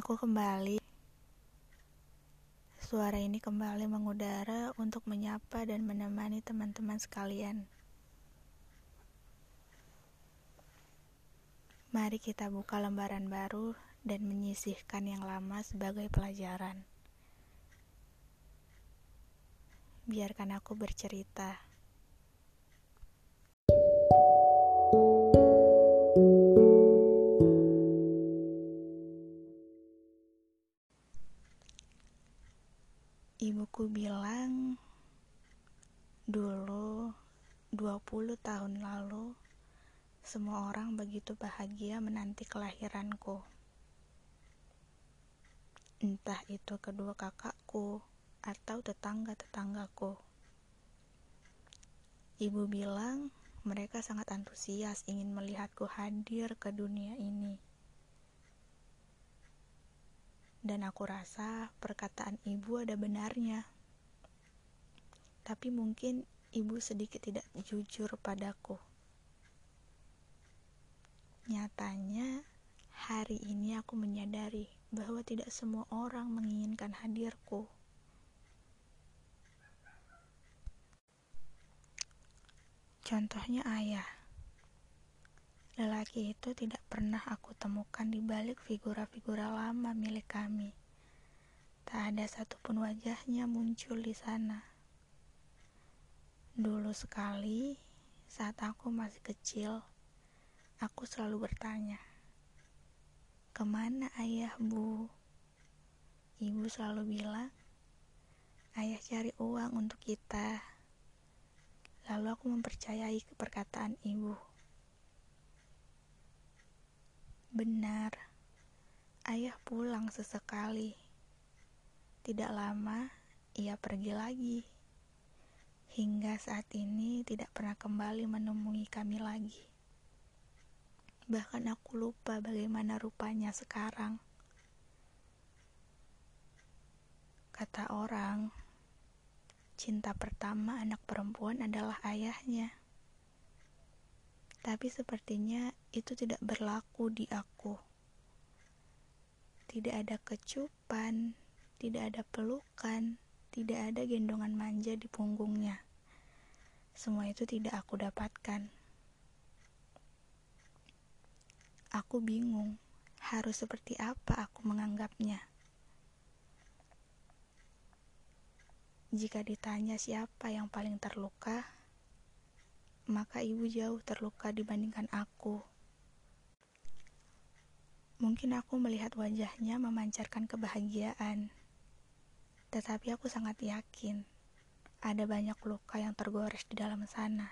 Aku kembali. Suara ini kembali mengudara untuk menyapa dan menemani teman-teman sekalian. Mari kita buka lembaran baru dan menyisihkan yang lama sebagai pelajaran. Biarkan aku bercerita. Ibuku bilang dulu 20 tahun lalu semua orang begitu bahagia menanti kelahiranku. Entah itu kedua kakakku atau tetangga-tetanggaku. Ibu bilang mereka sangat antusias ingin melihatku hadir ke dunia ini. Dan aku rasa perkataan ibu ada benarnya. Tapi mungkin ibu sedikit tidak jujur padaku. Nyatanya, hari ini aku menyadari bahwa tidak semua orang menginginkan hadirku. Contohnya ayah. Lelaki itu tidak pernah aku temukan di balik figura-figura lama milik kami. Tak ada satupun wajahnya muncul di sana. Dulu sekali, saat aku masih kecil, aku selalu bertanya, "Ke mana ayah, Bu?" Ibu selalu bilang, "Ayah cari uang untuk kita." Lalu aku mempercayai perkataan ibu. Benar, ayah pulang sesekali. Tidak lama, ia pergi lagi. Hingga saat ini tidak pernah kembali menemui kami lagi. Bahkan aku lupa bagaimana rupanya sekarang. Kata orang, cinta pertama anak perempuan adalah ayahnya. Tapi sepertinya itu tidak berlaku di aku. Tidak ada kecupan, tidak ada pelukan, tidak ada gendongan manja di punggungnya. Semua itu tidak aku dapatkan. Aku bingung harus seperti apa aku menganggapnya. Jika ditanya siapa yang paling terluka, maka ibu jauh terluka dibandingkan aku. Mungkin aku melihat wajahnya memancarkan kebahagiaan, tetapi aku sangat yakin ada banyak luka yang tergores di dalam sana.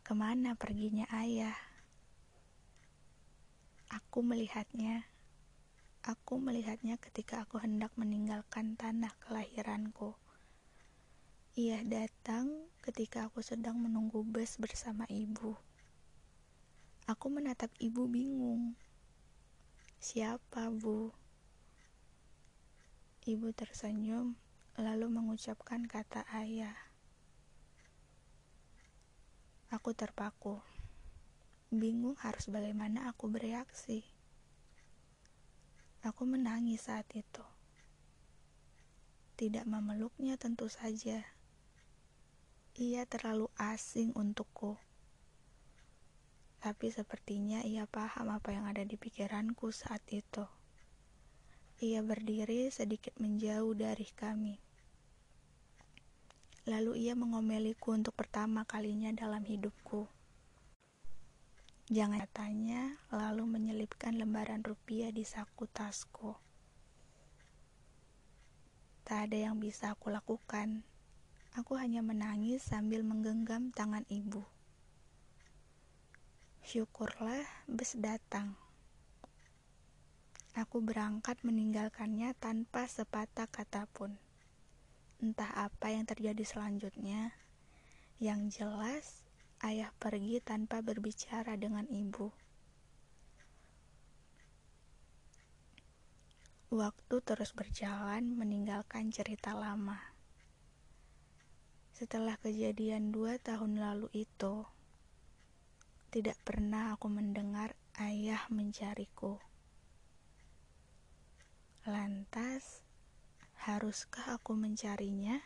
Ke mana perginya ayah? Aku melihatnya. Aku melihatnya ketika aku hendak meninggalkan tanah kelahiranku. Ia datang ketika aku sedang menunggu bus bersama ibu. Aku menatap ibu bingung. Siapa, Bu? Ibu tersenyum, lalu mengucapkan kata ayah. Aku terpaku. Bingung harus bagaimana aku bereaksi. Aku menangis saat itu. Tidak memeluknya tentu saja ia terlalu asing untukku. Tapi sepertinya ia paham apa yang ada di pikiranku saat itu. Ia berdiri sedikit menjauh dari kami. Lalu ia mengomeliku untuk pertama kalinya dalam hidupku. Jangan katanya, lalu menyelipkan lembaran rupiah di saku tasku. Tak ada yang bisa aku lakukan Aku hanya menangis sambil menggenggam tangan ibu. Syukurlah bus datang. Aku berangkat meninggalkannya tanpa sepatah kata pun. Entah apa yang terjadi selanjutnya. Yang jelas, ayah pergi tanpa berbicara dengan ibu. Waktu terus berjalan meninggalkan cerita lama. Setelah kejadian dua tahun lalu itu, tidak pernah aku mendengar ayah mencariku. Lantas, haruskah aku mencarinya?